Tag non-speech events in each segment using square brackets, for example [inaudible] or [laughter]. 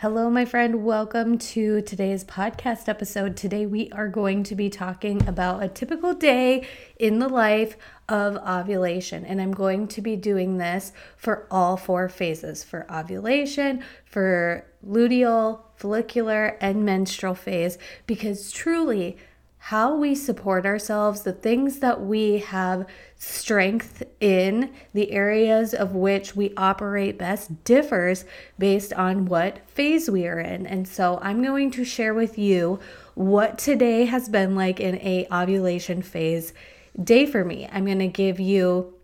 Hello, my friend. Welcome to today's podcast episode. Today, we are going to be talking about a typical day in the life of ovulation. And I'm going to be doing this for all four phases for ovulation, for luteal, follicular, and menstrual phase, because truly, how we support ourselves, the things that we have strength in, the areas of which we operate best differs based on what phase we are in. And so I'm going to share with you what today has been like in a ovulation phase day for me. I'm going to give you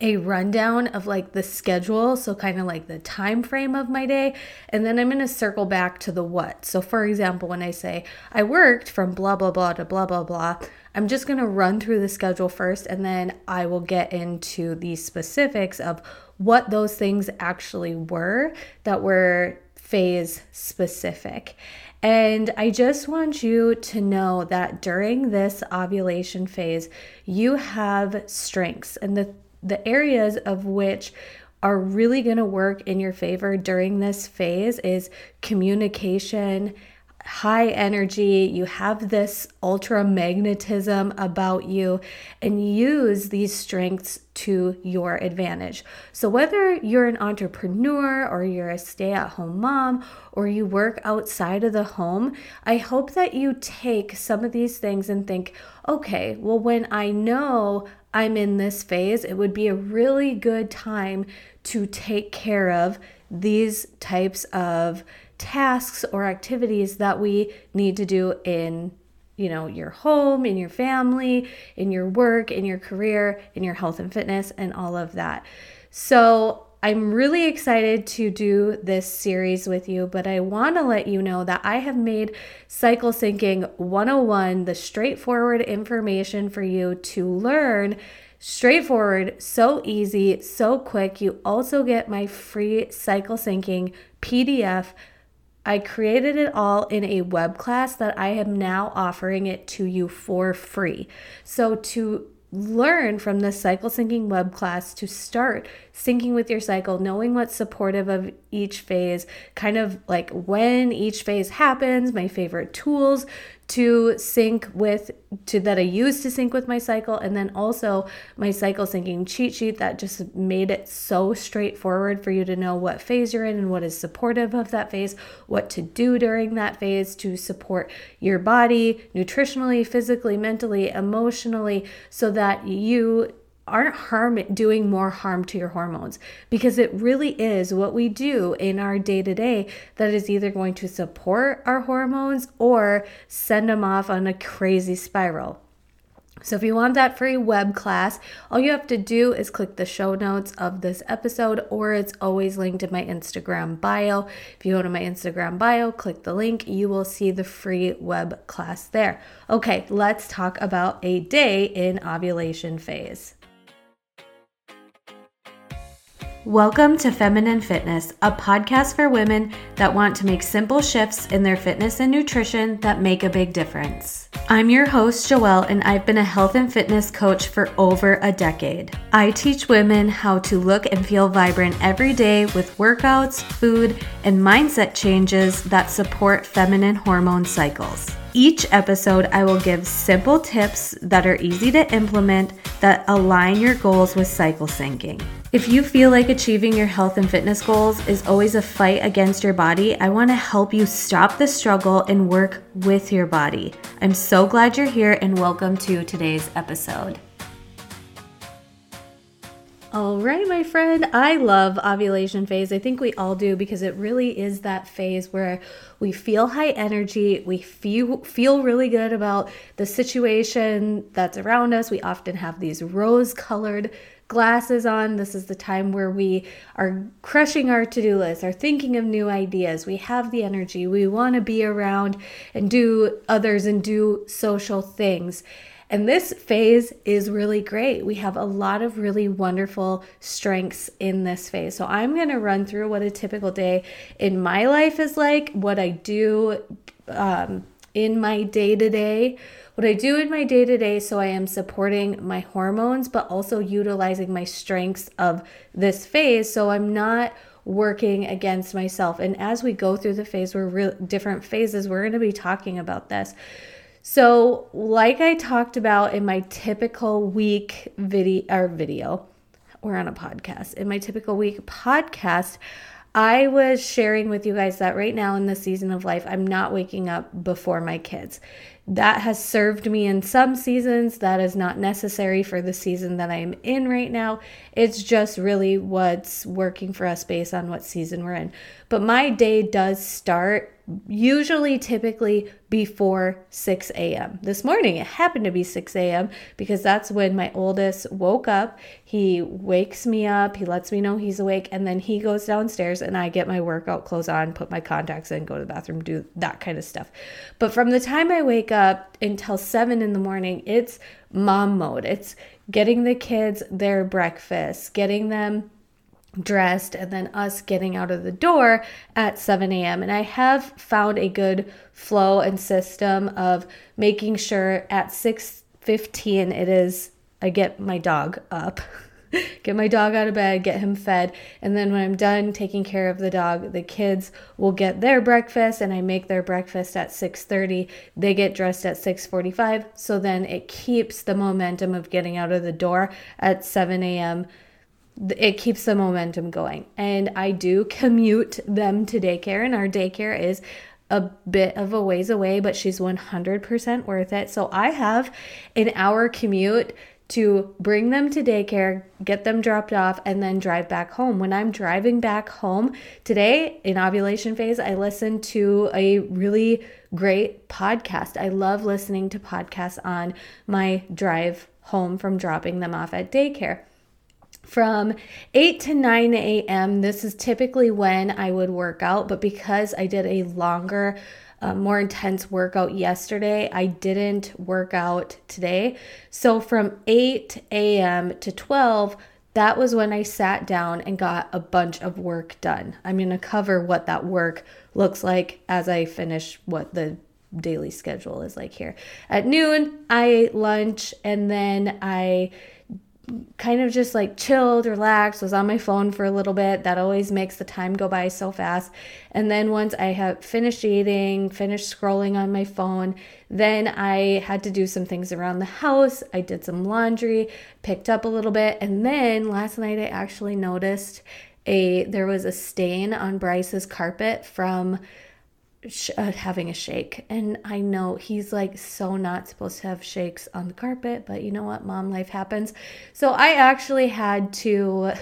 a rundown of like the schedule so kind of like the time frame of my day and then i'm going to circle back to the what so for example when i say i worked from blah blah blah to blah blah blah i'm just going to run through the schedule first and then i will get into the specifics of what those things actually were that were phase specific and I just want you to know that during this ovulation phase, you have strengths. And the the areas of which are really going to work in your favor during this phase is communication, high energy, you have this ultra magnetism about you, and use these strengths to your advantage. So, whether you're an entrepreneur or you're a stay at home mom or you work outside of the home, I hope that you take some of these things and think, okay, well, when I know I'm in this phase, it would be a really good time to take care of these types of tasks or activities that we need to do in you know your home in your family in your work in your career in your health and fitness and all of that. So I'm really excited to do this series with you, but I want to let you know that I have made Cycle Syncing 101 the straightforward information for you to learn straightforward, so easy, so quick. You also get my free cycle syncing PDF. I created it all in a web class that I am now offering it to you for free. So to learn from the cycle syncing web class to start syncing with your cycle, knowing what's supportive of each phase, kind of like when each phase happens, my favorite tools to sync with to that I use to sync with my cycle and then also my cycle syncing cheat sheet that just made it so straightforward for you to know what phase you're in and what is supportive of that phase, what to do during that phase to support your body nutritionally, physically, mentally, emotionally so that you aren't harm doing more harm to your hormones because it really is what we do in our day to day that is either going to support our hormones or send them off on a crazy spiral. So, if you want that free web class, all you have to do is click the show notes of this episode, or it's always linked in my Instagram bio. If you go to my Instagram bio, click the link, you will see the free web class there. Okay, let's talk about a day in ovulation phase. Welcome to Feminine Fitness, a podcast for women that want to make simple shifts in their fitness and nutrition that make a big difference. I'm your host, Joelle, and I've been a health and fitness coach for over a decade. I teach women how to look and feel vibrant every day with workouts, food, and mindset changes that support feminine hormone cycles. Each episode, I will give simple tips that are easy to implement that align your goals with cycle syncing. If you feel like achieving your health and fitness goals is always a fight against your body, I want to help you stop the struggle and work with your body. I'm so glad you're here and welcome to today's episode. All right, my friend, I love ovulation phase. I think we all do because it really is that phase where we feel high energy, we feel feel really good about the situation that's around us. We often have these rose-colored glasses on. This is the time where we are crushing our to do list, are thinking of new ideas. We have the energy. We want to be around and do others and do social things. And this phase is really great. We have a lot of really wonderful strengths in this phase. So I'm going to run through what a typical day in my life is like, what I do um, in my day to day what I do in my day to day so I am supporting my hormones, but also utilizing my strengths of this phase so I'm not working against myself. And as we go through the phase, we're real different phases, we're going to be talking about this. So, like I talked about in my typical week video or video, we're on a podcast. In my typical week podcast, I was sharing with you guys that right now in the season of life, I'm not waking up before my kids. That has served me in some seasons. That is not necessary for the season that I'm in right now. It's just really what's working for us based on what season we're in. But my day does start usually typically before 6 a.m. This morning it happened to be 6 a.m. because that's when my oldest woke up. He wakes me up, he lets me know he's awake, and then he goes downstairs and I get my workout clothes on, put my contacts in, go to the bathroom, do that kind of stuff. But from the time I wake up until 7 in the morning, it's mom mode. It's getting the kids their breakfast, getting them dressed and then us getting out of the door at 7 a.m. And I have found a good flow and system of making sure at 6:15 it is I get my dog up. [laughs] get my dog out of bed, get him fed, and then when I'm done taking care of the dog, the kids will get their breakfast and I make their breakfast at 6:30. They get dressed at 6:45, so then it keeps the momentum of getting out of the door at 7 a.m it keeps the momentum going. And I do [laughs] commute them to daycare, and our daycare is a bit of a ways away, but she's 100% worth it. So I have an hour commute to bring them to daycare, get them dropped off, and then drive back home. When I'm driving back home today in ovulation phase, I listen to a really great podcast. I love listening to podcasts on my drive home from dropping them off at daycare from 8 to 9 a.m. This is typically when I would work out, but because I did a longer, uh, more intense workout yesterday, I didn't work out today. So from 8 a.m. to 12, that was when I sat down and got a bunch of work done. I'm going to cover what that work looks like as I finish what the daily schedule is like here. At noon, I ate lunch and then I kind of just like chilled, relaxed, was on my phone for a little bit. That always makes the time go by so fast. And then once I have finished eating, finished scrolling on my phone, then I had to do some things around the house. I did some laundry, picked up a little bit, and then last night I actually noticed a there was a stain on Bryce's carpet from sh- uh, having a shake. And I know he's like so not supposed to have shakes on the carpet, but you know what? Mom life happens. So I actually had to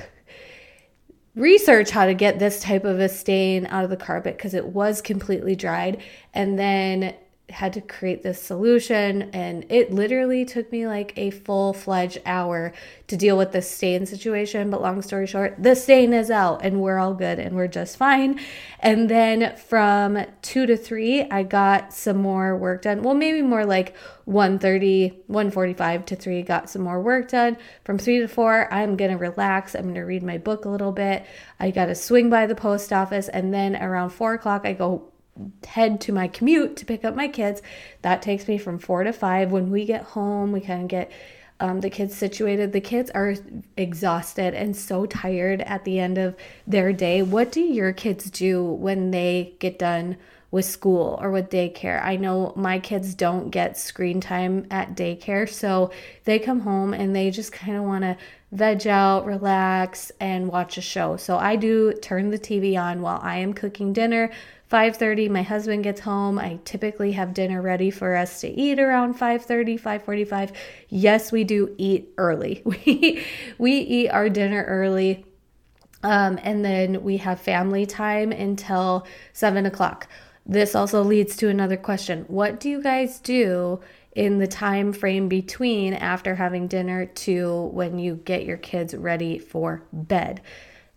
research how to get this type of a stain out of the carpet because it was completely dried. And then had to create this solution and it literally took me like a full-fledged hour to deal with the stain situation. But long story short the stain is out and we're all good and we're just fine. And then from 2 to 3 I got some more work done. Well maybe more like 1:30 1:45 to 3 got some more work done. From 3 to 4 I'm going to relax. I'm going to read my book a little bit. I got to swing by the post office and then around 4 o'clock I go head to my commute to pick up my kids. That takes me from four to five. When we get home, we kind of get um, the kids situated. The kids are exhausted and so tired at the end of their day. What do your kids do when they get done with school or with daycare? I know my kids don't get screen time at daycare, so they come home and they just kind of want to veg out, relax, and watch a show. So I do turn the TV on while I am cooking dinner 5:30 my husband gets home. I typically have dinner ready for us to eat around 5:30, 5:45. Yes, we do eat early. [laughs] We we eat our dinner early. Um, and then we have family time until seven o'clock. This also leads to another question. What do you guys do in the time frame between after having dinner to when you get your kids ready for bed?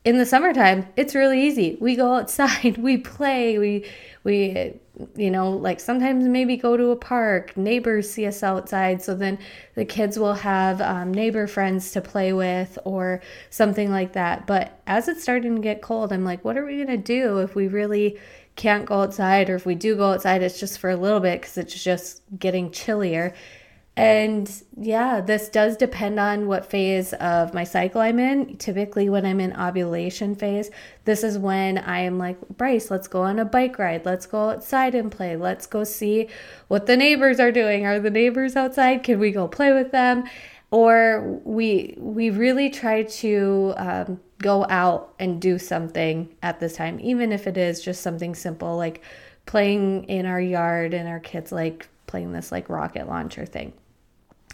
In the summertime, it's really easy. We go outside, [laughs] we play, we we you know, like sometimes maybe go to a park. Neighbors see us outside, so then the kids will have um, neighbor friends to play with or something like that. But as it's starting to get cold, I'm like, what are we gonna do if we really can't go outside, or if we do go outside, it's just for a little bit because it's just getting chillier And yeah, this does depend on what phase of my cycle I'm in. Typically, when I'm in ovulation phase, this is when I am like, Bryce, let's go on a bike ride. Let's go outside and play. Let's go see what the neighbors are doing. Are the neighbors outside? Can we go play with them? Or we we really try to um, go out and do something at this time, even if it is just something simple like playing in our yard and our kids like playing this like rocket launcher thing.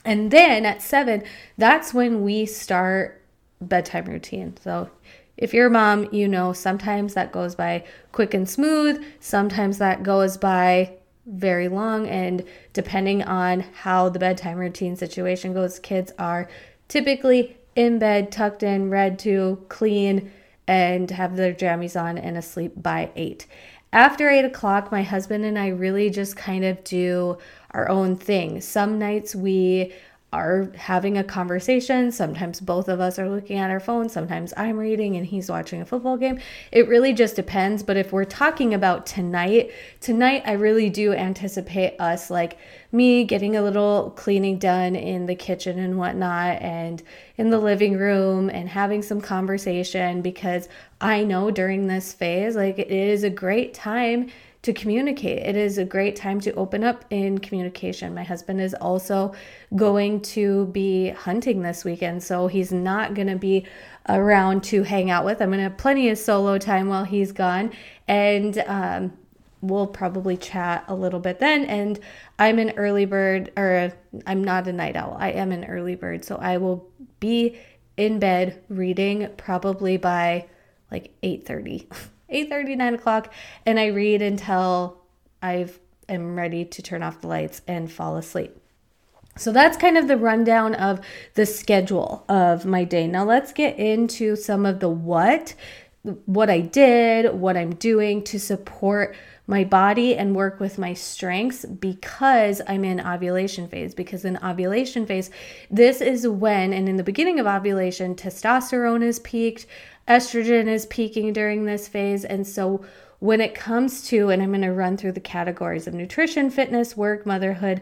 And then at seven, that's when we start bedtime routine. So if you're a mom, you know sometimes that goes by quick and smooth, sometimes that goes by very long. And depending on how the bedtime routine situation goes, kids are typically in bed, tucked in, read to, clean, and have their jammies on and asleep by eight. After eight o'clock, my husband and I really just kind of do our own thing. Some nights we are having a conversation. Sometimes both of us are looking at our phones. Sometimes I'm reading and he's watching a football game. It really just depends. But if we're talking about tonight, tonight I really do anticipate us like me getting a little cleaning done in the kitchen and whatnot and in the living room and having some conversation because I know during this phase, like it is a great time to communicate. It is a great time to open up in communication. My husband is also going to be hunting this weekend, so he's not going to be around to hang out with. I'm going to have plenty of solo time while he's gone, and um, we'll probably chat a little bit then. And I'm an early bird, or I'm not a night owl. I am an early bird, so I will be in bed reading probably by like 8:30. [laughs] 8 30, 9 o'clock, and I read until I am ready to turn off the lights and fall asleep. So that's kind of the rundown of the schedule of my day. Now let's get into some of the what, what I did, what I'm doing to support my body and work with my strengths because I'm in ovulation phase. Because in ovulation phase, this is when, and in the beginning of ovulation, testosterone is peaked, estrogen is peaking during this phase. And so when it comes to, and I'm going to run through the categories of nutrition, fitness, work, motherhood,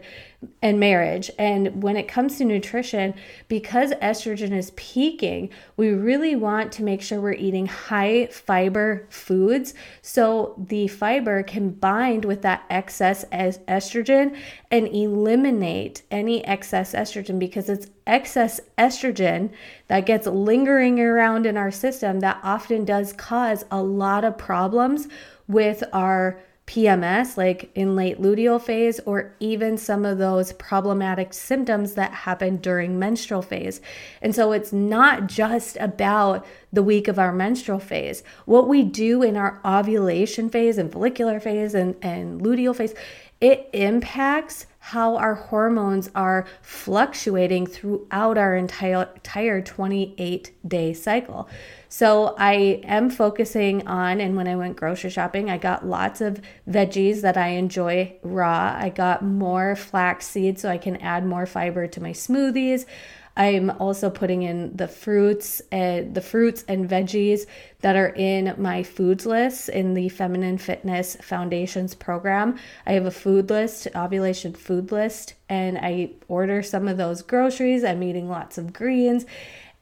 and marriage. And when it comes to nutrition, because estrogen is peaking, we really want to make sure we're eating high fiber foods so the fiber can bind with that excess estrogen and eliminate any excess estrogen because it's excess estrogen that gets lingering around in our system that often does cause a lot of problems with our PMS, like in late luteal phase, or even some of those problematic symptoms that happen during menstrual phase. And so it's not just about the week of our menstrual phase. What we do in our ovulation phase and follicular phase and, and luteal phase, it impacts how our hormones are fluctuating throughout our entire, entire 28 day cycle. So I am focusing on, and when I went grocery shopping, I got lots of veggies that I enjoy raw. I got more flax seeds so I can add more fiber to my smoothies. I'm also putting in the fruits and the fruits and veggies that are in my foods list in the Feminine Fitness Foundations program. I have a food list, ovulation food list, and I order some of those groceries. I'm eating lots of greens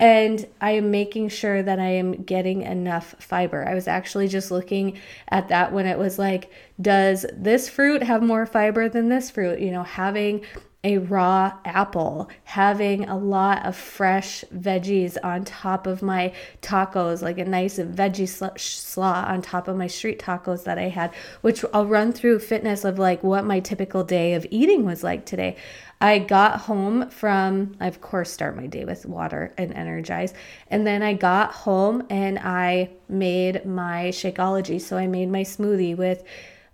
and I am making sure that I am getting enough fiber. I was actually just looking at that when it was like, does this fruit have more fiber than this fruit? You know, having a raw apple, having a lot of fresh veggies on top of my tacos, like a nice veggie slaw on top of my street tacos that I had, which I'll run through fitness of like what my typical day of eating was like today. I got home from, I of course start my day with water and energize. And then I got home and I made my Shakeology. So I made my smoothie with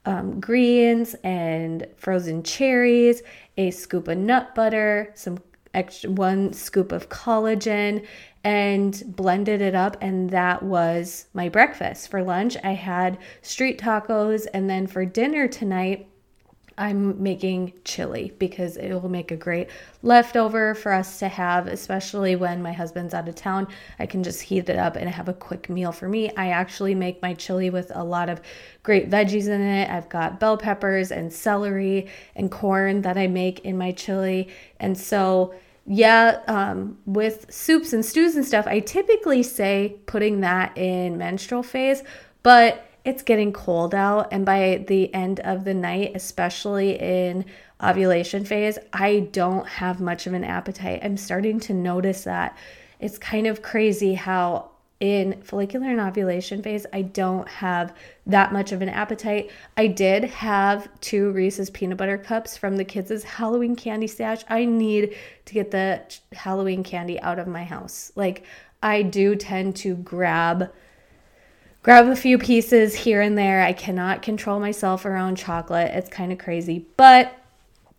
um, greens and frozen cherries, a scoop of nut butter, some extra one scoop of collagen, and blended it up. And that was my breakfast. For lunch, I had street tacos. And then for dinner tonight, I'm making chili because it will make a great leftover for us to have, especially when my husband's out of town. I can just heat it up and have a quick meal for me. I actually make my chili with a lot of great veggies in it. I've got bell peppers and celery and corn that I make in my chili. And so, yeah, um, with soups and stews and stuff, I typically say putting that in menstrual phase, but it's getting cold out and by the end of the night especially in ovulation phase i don't have much of an appetite. I'm starting to notice that. It's kind of crazy how in follicular and ovulation phase i don't have that much of an appetite. I did have two reese's peanut butter cups from the kids' halloween candy stash. I need to get the halloween candy out of my house. Like i do tend to grab grab a few pieces here and there. I cannot control myself around chocolate. It's kind of crazy, but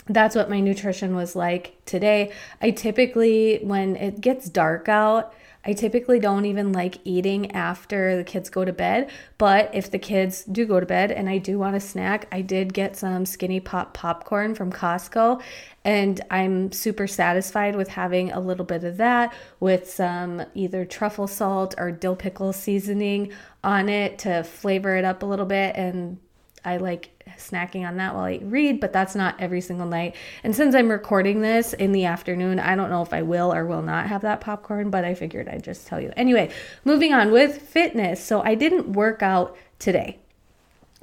that's what my nutrition was like today. I typically, when it gets dark out, I typically don't even like eating after the kids go to bed, but if the kids do go to bed and I do want a snack, I did get some skinny pop popcorn from Costco and I'm super satisfied with having a little bit of that with some either truffle salt or dill pickle seasoning on it to flavor it up a little bit and I like snacking on that while I read, but that's not every single night. And since I'm recording this in the afternoon, I don't know if I will or will not have that popcorn, but I figured I'd just tell you. Anyway, moving on with fitness. So I didn't work out today.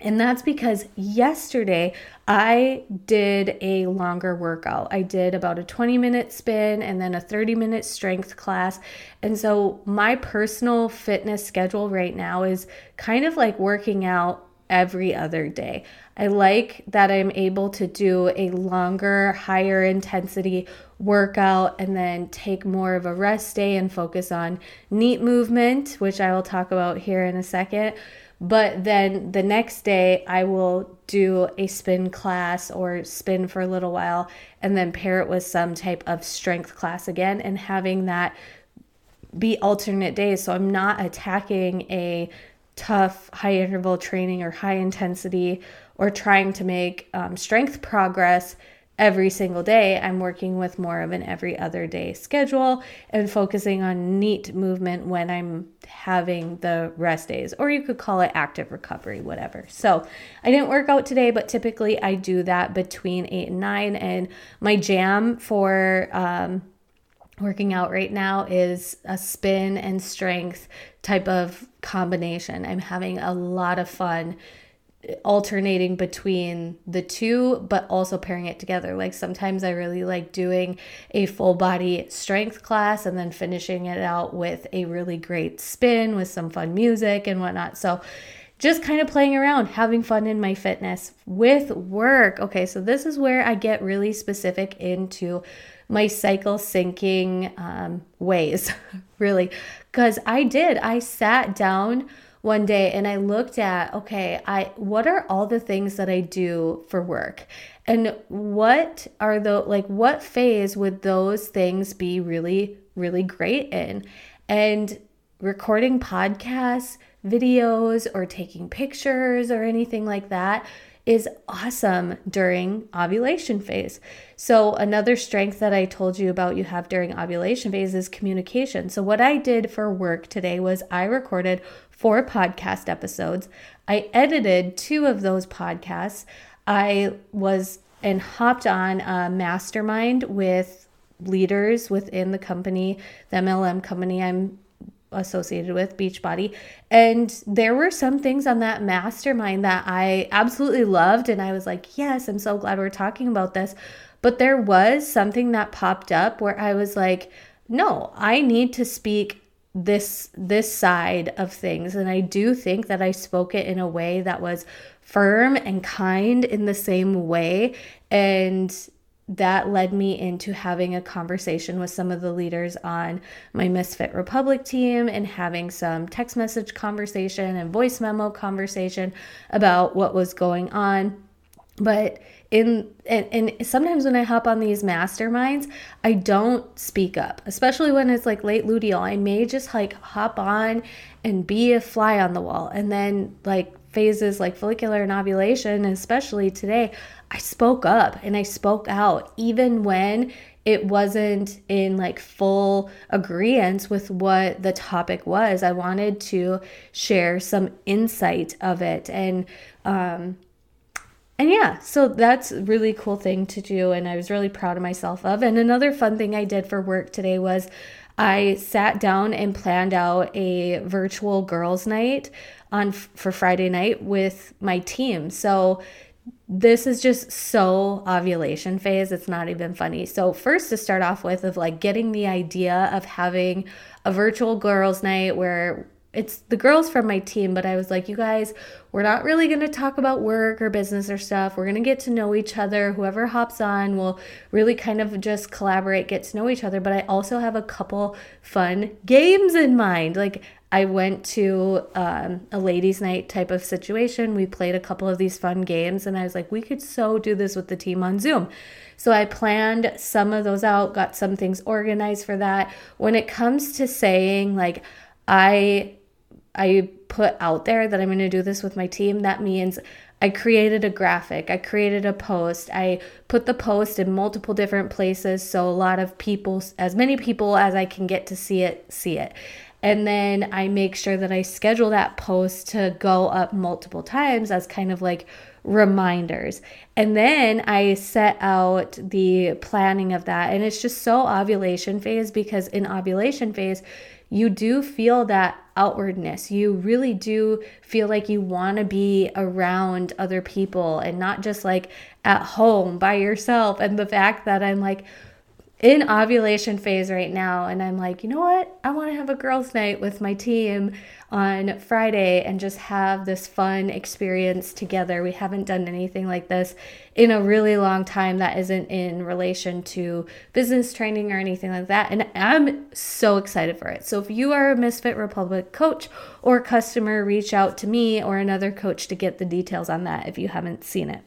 And that's because yesterday I did a longer workout. I did about a 20 minute spin and then a 30 minute strength class. And so my personal fitness schedule right now is kind of like working out every other day. I like that I'm able to do a longer, higher intensity workout and then take more of a rest day and focus on NEAT movement, which I will talk about here in a second. But then the next day, I will do a spin class or spin for a little while and then pair it with some type of strength class again and having that be alternate days. So I'm not attacking a tough high interval training or high intensity or trying to make um, strength progress every single day. I'm working with more of an every other day schedule and focusing on NEAT movement when I'm having the rest days, or you could call it active recovery, whatever. So I didn't work out today, but typically I do that between eight and nine. And my jam for, um, working out right now is a spin and strength type of combination. I'm having a lot of fun alternating between the two but also pairing it together. Like sometimes i really like doing a full body strength class and then finishing it out with a really great spin with some fun music and whatnot. So just kind of playing around having fun in my fitness with work. Okay so this is where i get really specific into my cycle syncing um, ways, [laughs] really. Because I did, I sat down one day and I looked at, okay, I what are all the things that I do for work? And what are the like what phase would those things be really really great in? And recording podcasts, videos or taking pictures or anything like that is awesome during ovulation phase. So, another strength that I told you about you have during ovulation phase is communication. So, what I did for work today was I recorded four podcast episodes. I edited two of those podcasts. I was and hopped on a mastermind with leaders within the company, the MLM company I'm associated with Beachbody. And there were some things on that mastermind that I absolutely loved. And I was like, yes, I'm so glad we're talking about this. But there was something that popped up where I was like, no, I need to speak this this side of things and i do think that i spoke it in a way that was firm and kind in the same way and that led me into having a conversation with some of the leaders on my Misfit Republic team and having some text message conversation and voice memo conversation about what was going on. But in and, and sometimes when I hop on these masterminds, I don't speak up, especially when it's like late luteal. I may just like hop on and be a fly on the wall and then like phases like follicular and ovulation, especially today, I spoke up and I spoke out, even when it wasn't in like full agreement with what the topic was. I wanted to share some insight of it and um and yeah, so that's really cool thing to do and I was really proud of myself of. And another fun thing I did for work today was I sat down and planned out a virtual girls night on for Friday night with my team. So this is just so ovulation phase it's not even funny. So first to start off with of like getting the idea of having a virtual girls night where it's the girls from my team but i was like you guys we're not really going to talk about work or business or stuff. We're going to get to know each other. Whoever hops on will really kind of just collaborate get to know each other. But i also have a couple fun games in mind. Like I went to um, a ladies' night type of situation. We played a couple of these fun games, and I was like, we could so do this with the team on Zoom. So I planned some of those out, got some things organized for that. When it comes to saying, like, I I put out there that I'm going to do this with my team, that means I created a graphic, I created a post, I put the post in multiple different places so a lot of people, as many people as I can get to see it, see it. And then I make sure that I schedule that post to go up multiple times as kind of like reminders. And then I set out the planning of that. And it's just so ovulation phase because in ovulation phase, you do feel that outwardness. You really do feel like you want to be around other people and not just like at home by yourself. And the fact that I'm like, in ovulation phase right now and I'm like, you know what? I want to have a girls' night with my team on Friday and just have this fun experience together. We haven't done anything like this in a really long time that isn't in relation to business training or anything like that. And I'm so excited for it. So if you are a Misfit Republic coach or customer, reach out to me or another coach to get the details on that if you haven't seen it.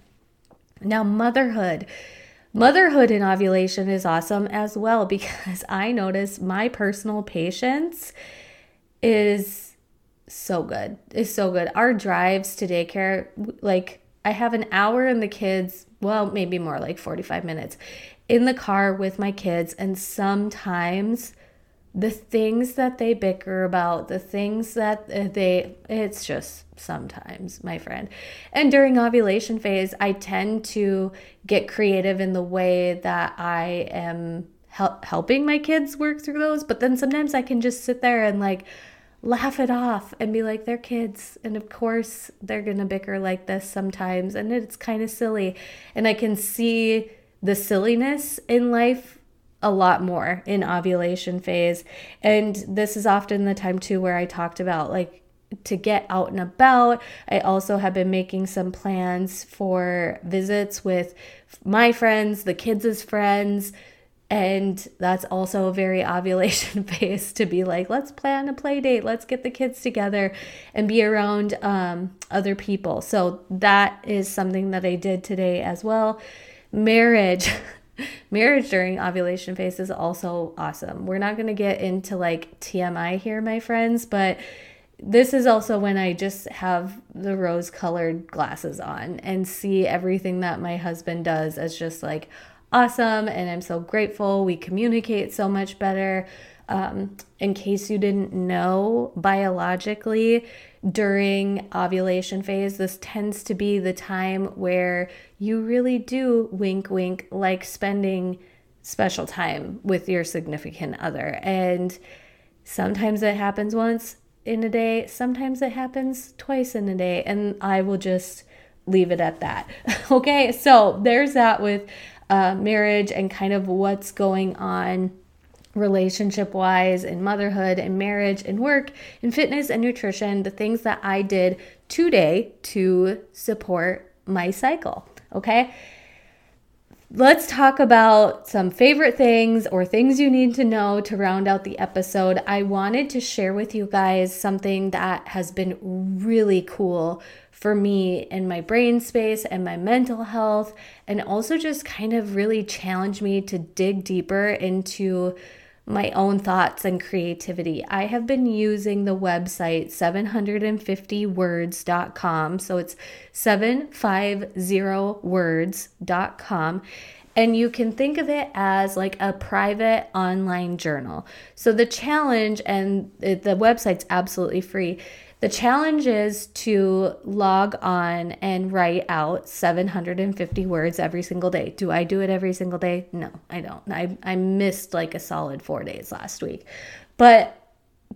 Now, motherhood Motherhood and ovulation is awesome as well [laughs] because I notice my personal patience is so good. Is so good. Our drives to daycare, like I have an hour and the kids, well, maybe more like 45 minutes in the car with my kids. And sometimes the things that they bicker about, the things that they, it's just sometimes, my friend. And during ovulation phase, I tend to get creative in the way that I am hel- helping my kids work through those. But then sometimes I can just sit there and like, laugh it off and be like they're kids and of course they're going to bicker like this sometimes and it's kind of silly and i can see the silliness in life a lot more in ovulation phase. And this is often the time too where I talked about like to get out and about. I also have been making some plans for visits with my friends, the kids' friends. And that's also a very ovulation [laughs] phase to be like, let's plan a play date, let's get the kids together and be around um, other people. So that is something that I did today as well. Marriage. [laughs] [laughs] marriage during ovulation phase is also awesome. We're not going to get into like TMI here, my friends, but this is also when I just have the rose colored glasses on and see everything that my husband does as just like awesome. And I'm so grateful. We communicate so much better. Um, in case you didn't know, biologically, during ovulation phase, this tends to be the time where you really do wink, wink, like spending special time with your significant other. And sometimes it happens once in a day, sometimes it happens twice in a day, and I will just leave it at that. [laughs] okay, so there's that with uh, marriage and kind of what's going on relationship wise in motherhood and marriage and work and fitness and nutrition, the things that I did today to support my cycle. Okay. Let's talk about some favorite things or things you need to know to round out the episode. I wanted to share with you guys something that has been really cool for me in my brain space and my mental health, and also just kind of really challenged me to dig deeper into my own thoughts and creativity. I have been using the website 750words.com. So it's 750words.com. And you can think of it as like a private online journal. So the challenge, and the website's absolutely free. The challenge is to log on and write out 750 words every single day. Do I do it every single day? No, I don't. I, I missed like a solid four days last week. But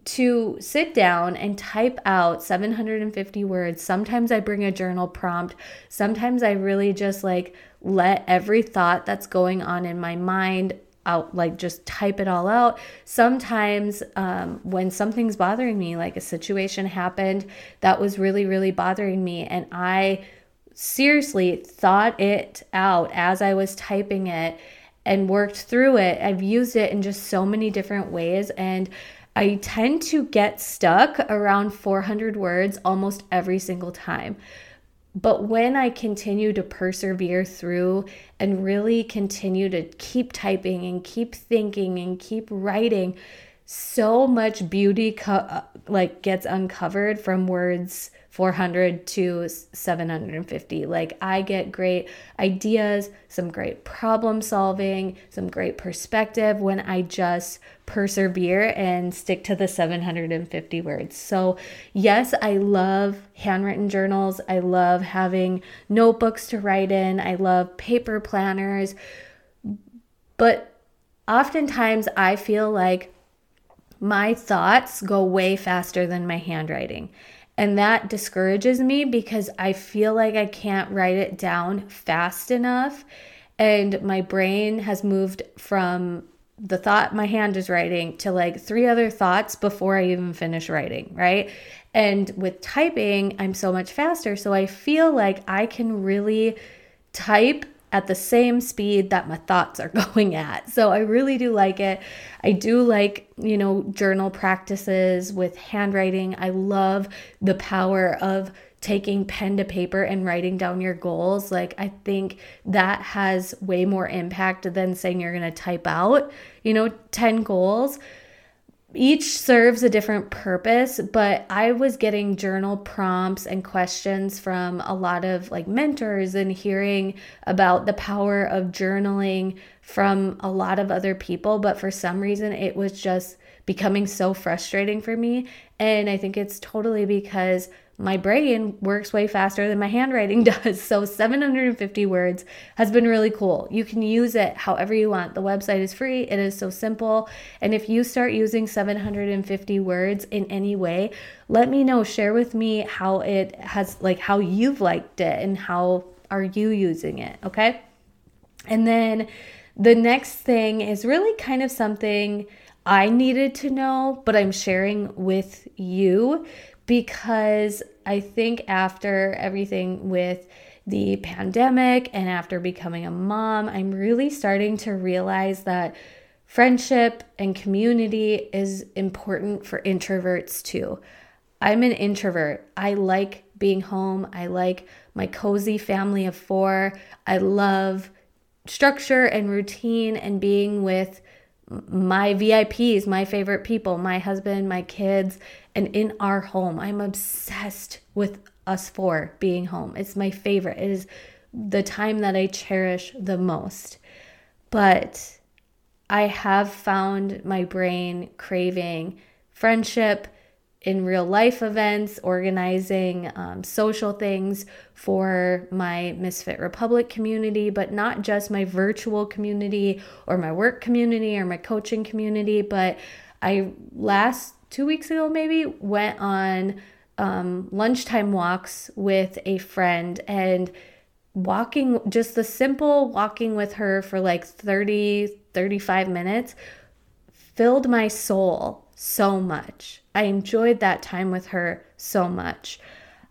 to sit down and type out 750 words. Sometimes I bring a journal prompt. Sometimes I really just like let every thought that's going on in my mind out, like just type it all out. Sometimes um, when something's bothering me, like a situation happened that was really, really bothering me, and I seriously thought it out as I was typing it and worked through it. I've used it in just so many different ways. And I tend to get stuck around 400 words almost every single time. But when I continue to persevere through and really continue to keep typing and keep thinking and keep writing, so much beauty co- uh, like gets uncovered from words 400 to 750. Like I get great ideas, some great problem solving, some great perspective when I just persevere and stick to the 750 words. So, yes, I love handwritten journals. I love having notebooks to write in. I love paper planners. But oftentimes I feel like my thoughts go way faster than my handwriting. And that discourages me because I feel like I can't write it down fast enough. And my brain has moved from the thought my hand is writing to like three other thoughts before I even finish writing, right? And with typing, I'm so much faster. So I feel like I can really type at the same speed that my thoughts are [laughs] going at. So I really do like it. I do like, you know, journal practices with handwriting. I love the power of taking pen to paper and writing down your goals. Like, I think that has way more impact than saying you're going to type out, you know, 10 goals each serves a different purpose, but I was getting journal prompts and questions from a lot of like mentors and hearing about the power of journaling from a lot of other people. But for some reason, it was just becoming so frustrating for me. And I think it's totally because my brain works way faster than my handwriting [laughs] does. So 750 words has been really cool. You can use it however you want. The website is free, it is so simple. And if you start using 750 words in any way, let me know. Share with me how it has, like, how you've liked it and how are you using it, okay? And then the next thing is really kind of something I needed to know, but I'm sharing with you because I think after everything with the pandemic and after becoming a mom, I'm really starting to realize that friendship and community is important for introverts too. I'm an introvert. I like being home. I like my cozy family of four. I love structure and routine and being with my VIPs, my favorite people, my husband, my kids, and in our home. I'm obsessed with us four being home. It's my favorite. It is the time that I cherish the most. But I have found my brain craving friendship in real life events, organizing um, social things for my Misfit Republic community, but not just my virtual community or my work community or my coaching community. But I last two weeks ago, maybe, went on um, lunchtime walks with a friend and walking, just the simple walking with her for like 30, 35 minutes filled my soul so much. I enjoyed that time with her so much.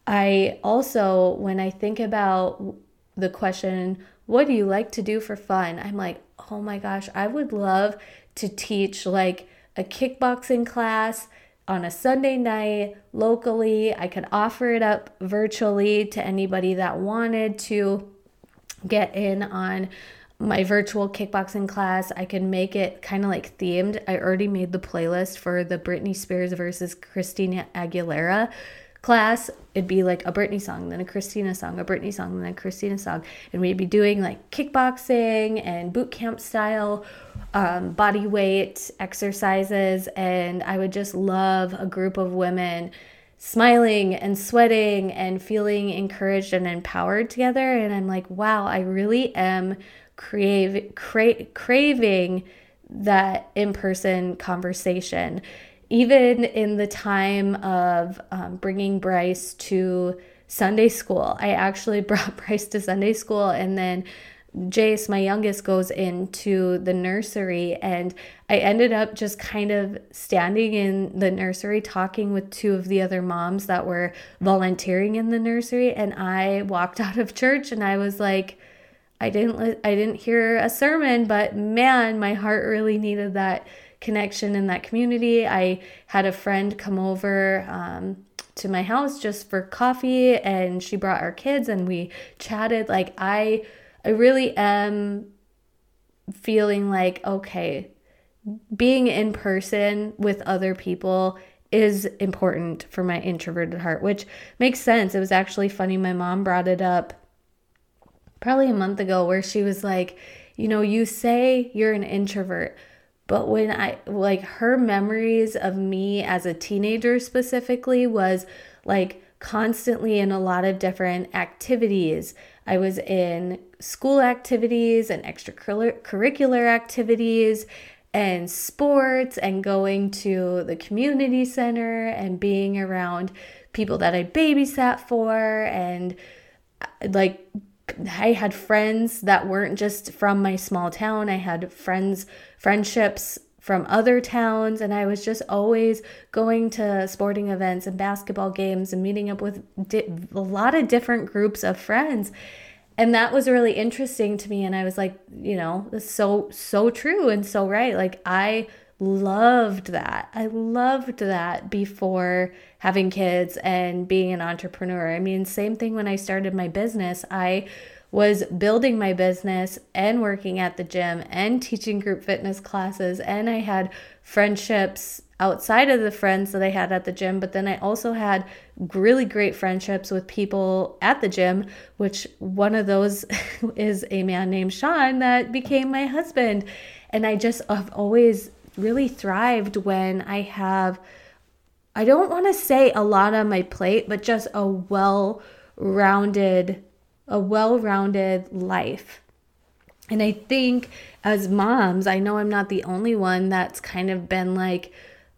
I also, when I think about the question, what do you like to do for fun? I'm like, oh my gosh, I would love to teach like a kickboxing class on a Sunday night locally. I could offer it up virtually to anybody that wanted to get in on my virtual kickboxing class, I can make it kind of like themed. I already made the playlist for the Britney Spears versus Christina Aguilera class. It'd be like a Britney song, then a Christina song, a Britney song, then a Christina song. And we'd be doing like kickboxing and boot camp style um, body weight exercises. And I would just love a group of women smiling and sweating and feeling encouraged and empowered together. And I'm like, wow, I really am crave, cra- craving that in person conversation. Even in the time of um, bringing Bryce to Sunday school, I actually [laughs] brought Bryce to Sunday school and then Jace, my youngest, goes into the nursery, and I ended up just kind of standing in the nursery talking with two of the other moms that were volunteering in the nursery. And I walked [laughs] out of church and I was like, I didn't I didn't hear a sermon, but man, my heart really needed that connection in that community. I had a friend come over um, to my house just for coffee, and she brought our kids, and we chatted. Like I I really am feeling like, okay, being in person with other people is important for my introverted heart, which makes sense. It was actually funny. My mom brought it up probably a month ago where she was like, you know, you say you're an introvert, but when I like her memories of me as a teenager specifically was like constantly in a lot of different activities. I was in school activities and extracurricular activities and sports and going to the community center and being around people that I babysat for and uh, like I had friends that weren't just from my small town. I had friends friendships from other towns and I was just always going to sporting events and basketball games and meeting up with di- a lot of different groups of friends and that was really interesting to me and i was like you know so so true and so right like i loved that. I loved that before having kids and being an entrepreneur. I mean same thing when i started my business. I was building my business and working at the gym and teaching group fitness classes and i had friendships outside of the friends that I had at the gym, but then I also had really great friendships with people at the gym, which one of those [laughs] is a man named Sean that became my husband. And I just have always really thrived when I have, I don't want to say a lot on my plate, but just a well rounded, a well rounded life. And I think as moms, I know I'm not the only one that's kind of been like,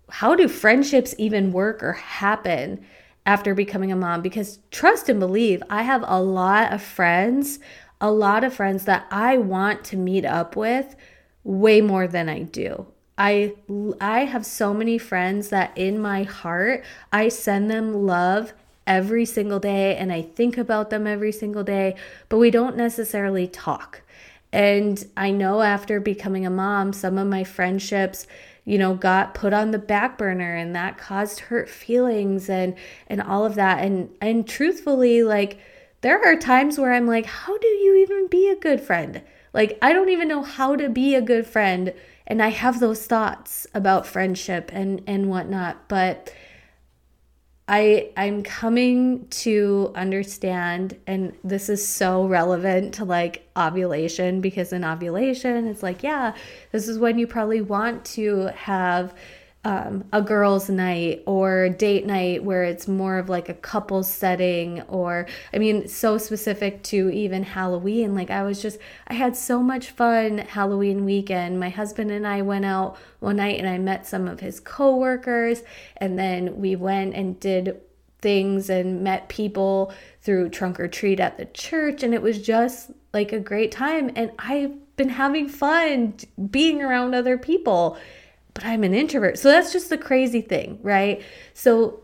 how do friendships even work or happen after becoming a mom? Because trust and believe, I have a lot of friends, a lot of friends that I want to meet up with way more than I do. I I have so many friends that in my heart I send them love every single day and I think about them every single day, but we don't necessarily talk. And I know after becoming a mom, some of my friendships you know got put on the back burner and that caused hurt feelings and and all of that and and truthfully like there are times where I'm like how do you even be a good friend like I don't even know how to be a good friend and I have those thoughts about friendship and and whatnot but I I'm coming to understand and this is so relevant to like ovulation because in ovulation it's like yeah this is when you probably want to have um, a girls' night or date night where it's more of like a couple setting, or I mean, so specific to even Halloween. Like, I was just, I had so much fun Halloween weekend. My husband and I went out one night and I met some of his coworkers, and then we went and did things and met people through trunk or treat at the church, and it was just like a great time. And I've been having fun being around other people but I'm an introvert. So that's just the crazy thing, right? So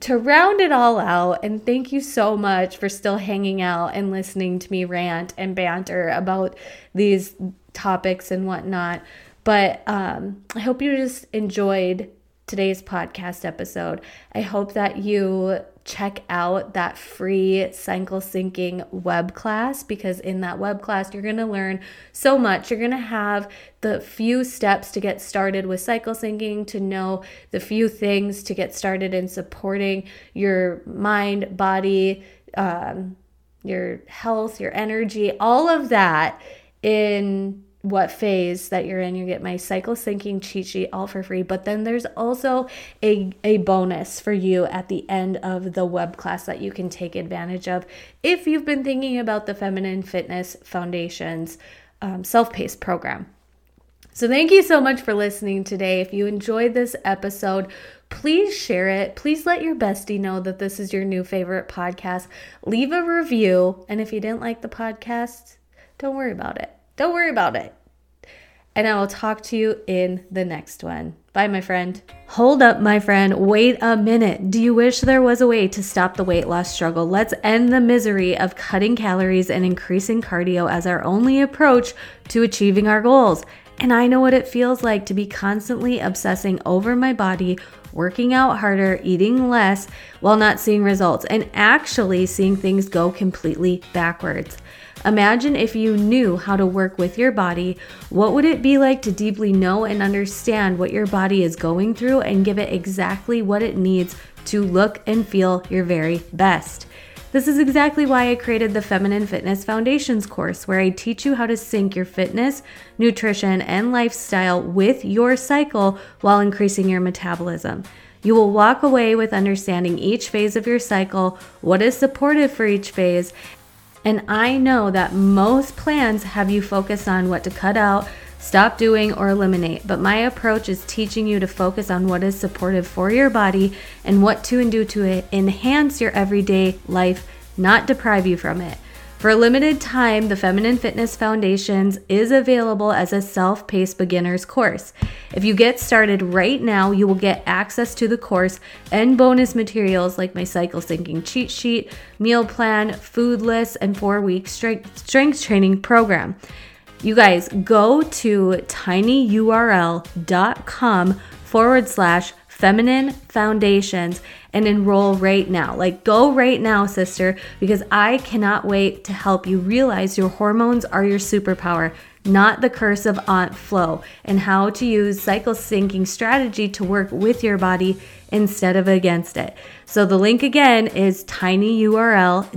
to round it all out, and thank you so much for still hanging out and listening to me rant and banter about these topics and whatnot. But um, I hope you just enjoyed today's podcast episode. I hope that you check out that free cycle syncing web class because in that web class, you're going to learn so much. You're going to have the few steps to get started with cycle syncing, to know the few things to get started in supporting your mind, body, um, your health, your energy, all of that in what phase that you're in. You get my cycle syncing cheat sheet all for free. But then there's also a, a bonus for you at the end of the web class that you can take advantage of if you've been thinking about the Feminine Fitness Foundation's um, self paced program. So, thank you so much for listening today. If you enjoyed this episode, please share it. Please let your bestie know that this is your new favorite podcast. Leave a review. And if you didn't like the podcast, don't worry about it. Don't worry about it. And I will talk to you in the next one. Bye, my friend. Hold up, my friend. Wait a minute. Do you wish there was a way to stop the weight loss struggle? Let's end the misery of cutting calories and increasing cardio as our only approach to achieving our goals. And I know what it feels like to be constantly obsessing over my body, working out harder, eating less while not seeing results, and actually seeing things go completely backwards. Imagine if you knew how to work with your body, what would it be like to deeply know and understand what your body is going through and give it exactly what it needs to look and feel your very best? This is exactly why I created the Feminine Fitness Foundations course, where I teach you how to sync your fitness, nutrition, and lifestyle with your cycle while increasing your metabolism. You will walk away with understanding each phase of your cycle, what is supportive for each phase, and I know that most plans have you focus on what to cut out, stop doing, or eliminate. But my approach is teaching you to focus on what is supportive for your body and what to and do to enhance your everyday life, not deprive you from it. For a limited time, the Feminine Fitness Foundations is available as a self paced beginner's course. If you get started right now, you will get access to the course and bonus materials like my cycle syncing cheat sheet, meal plan, food list, and four week strength, strength training program. You guys go to tinyurl.com forward slash feminine foundations and enroll right now. Like, go right now, sister, because I cannot wait to help you realize your hormones are your superpower, not the curse of Aunt Flo, and how to use cycle syncing strategy to work with your body instead of against it. So, the link again is tinyurl.com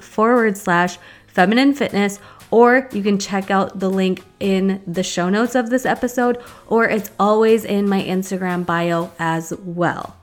forward slash feminine fitness or you can check out the link in the show notes of this episode, or it's always in my Instagram bio as well.